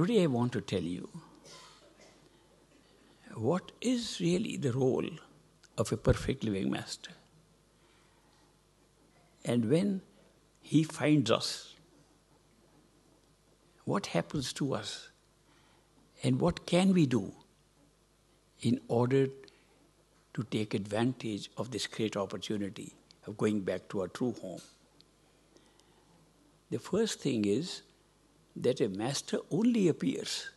Today I want to tell you what is really the role of a perfect living master. And when he finds us, what happens to us? And what can we do in order to take advantage of this great opportunity of going back to our true home? The first thing is that a master only appears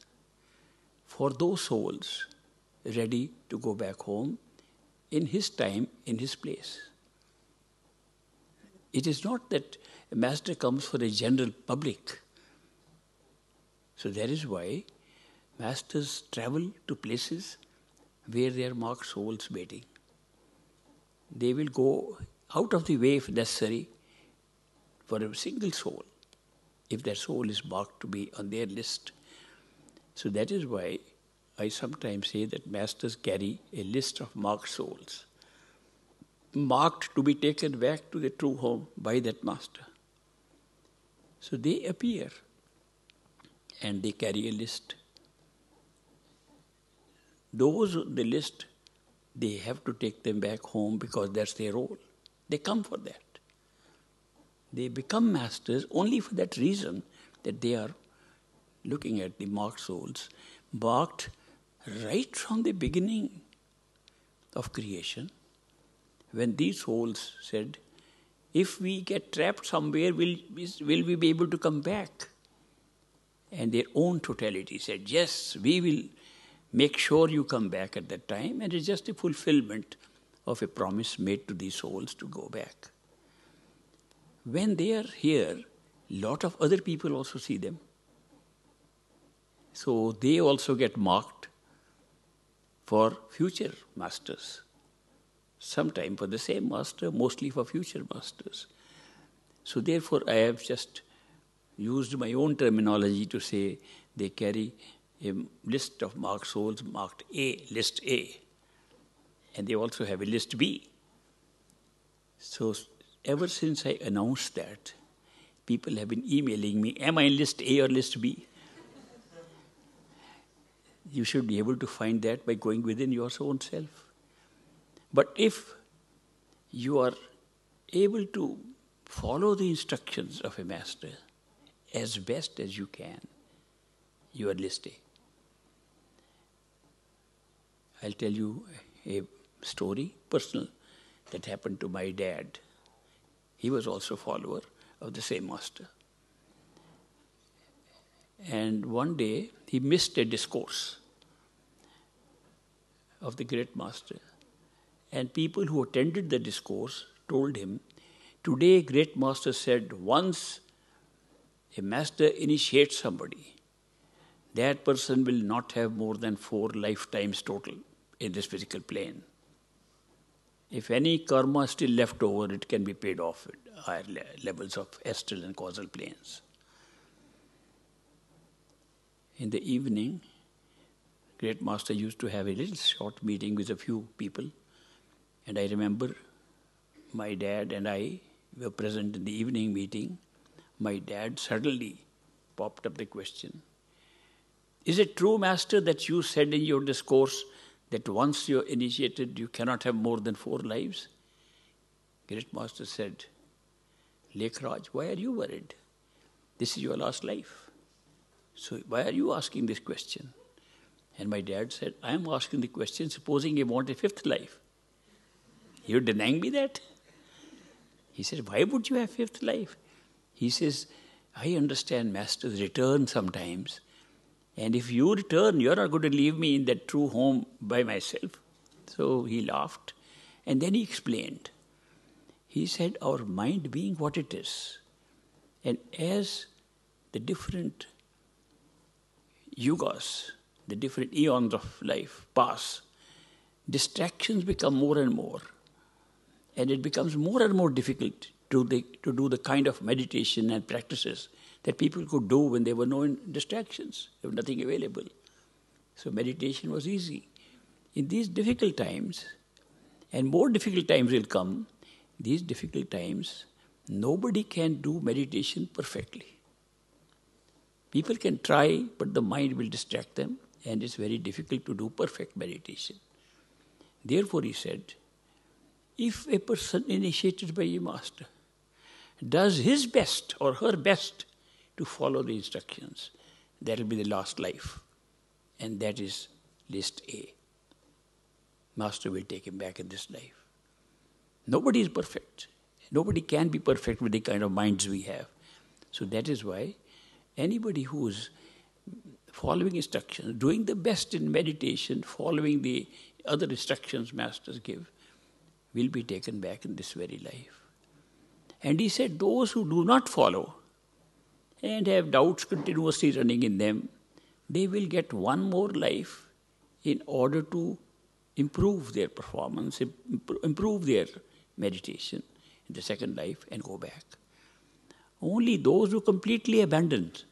for those souls ready to go back home in his time, in his place. It is not that a master comes for the general public. So that is why masters travel to places where there are marked souls waiting. They will go out of the way if necessary for a single soul, if that soul is marked to be on their list. So that is why I sometimes say that masters carry a list of marked souls, marked to be taken back to the true home by that master. So they appear and they carry a list. Those, on the list, they have to take them back home because that's their role. They come for that. They become masters only for that reason that they are looking at the marked souls, marked right from the beginning of creation, when these souls said, if we get trapped somewhere, will, will we be able to come back? And their own totality said, yes, we will make sure you come back at that time. And it's just a fulfillment of a promise made to these souls to go back. When they are here, lot of other people also see them. So they also get marked for future masters. Sometime for the same master, mostly for future masters. So therefore, I have just used my own terminology to say they carry a list of marked souls marked A, list A. And they also have a list B. So ever since I announced that, people have been emailing me, am I in list A or list B? you should be able to find that by going within your own self. But if you are able to follow the instructions of a master as best as you can, you are list A. I'll tell you a story, personal, that happened to my dad. He was also a follower of the same master. And one day he missed a discourse of the great master. And people who attended the discourse told him, Today, great master said, once a master initiates somebody, that person will not have more than four lifetimes total in this physical plane. If any karma is still left over, it can be paid off at higher levels of astral and causal planes. In the evening, great master used to have a little short meeting with a few people. And I remember my dad and I were present in the evening meeting. My dad suddenly popped up the question Is it true, Master, that you said in your discourse that once you're initiated, you cannot have more than four lives? Great Master said, Lekhraj, why are you worried? This is your last life. So why are you asking this question? And my dad said, I am asking the question, supposing you want a fifth life. You're denying me that? He said, Why would you have fifth life? He says, I understand masters return sometimes. And if you return, you're not going to leave me in that true home by myself. So he laughed. And then he explained. He said, Our mind being what it is, and as the different yugas, the different eons of life pass, distractions become more and more. And it becomes more and more difficult to, the, to do the kind of meditation and practices that people could do when there were no distractions, there was nothing available. So meditation was easy. In these difficult times, and more difficult times will come, these difficult times, nobody can do meditation perfectly. People can try, but the mind will distract them, and it's very difficult to do perfect meditation. Therefore, he said, if a person initiated by a master does his best or her best to follow the instructions, that will be the last life. And that is list A. Master will take him back in this life. Nobody is perfect. Nobody can be perfect with the kind of minds we have. So that is why anybody who is following instructions, doing the best in meditation, following the other instructions masters give, will be taken back in this very life. And he said, those who do not follow and have doubts continuously running in them, they will get one more life in order to improve their performance, improve their meditation in the second life and go back. Only those who completely abandoned,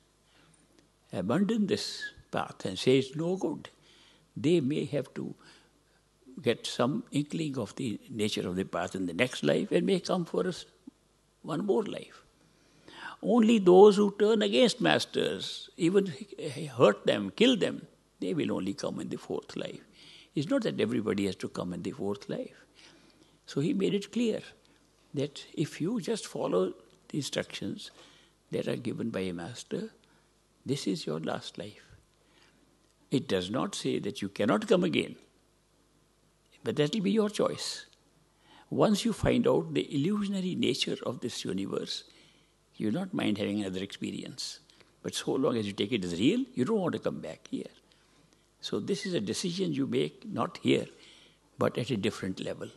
abandon this path and say it's no good, they may have to get some inkling of the nature of the path in the next life and may come for us one more life. Only those who turn against masters, even hurt them, kill them, they will only come in the fourth life. It's not that everybody has to come in the fourth life. So he made it clear that if you just follow the instructions that are given by a master, this is your last life. It does not say that you cannot come again. But that will be your choice. Once you find out the illusionary nature of this universe, you will not mind having another experience. But so long as you take it as real, you don't want to come back here. So this is a decision you make not here, but at a different level.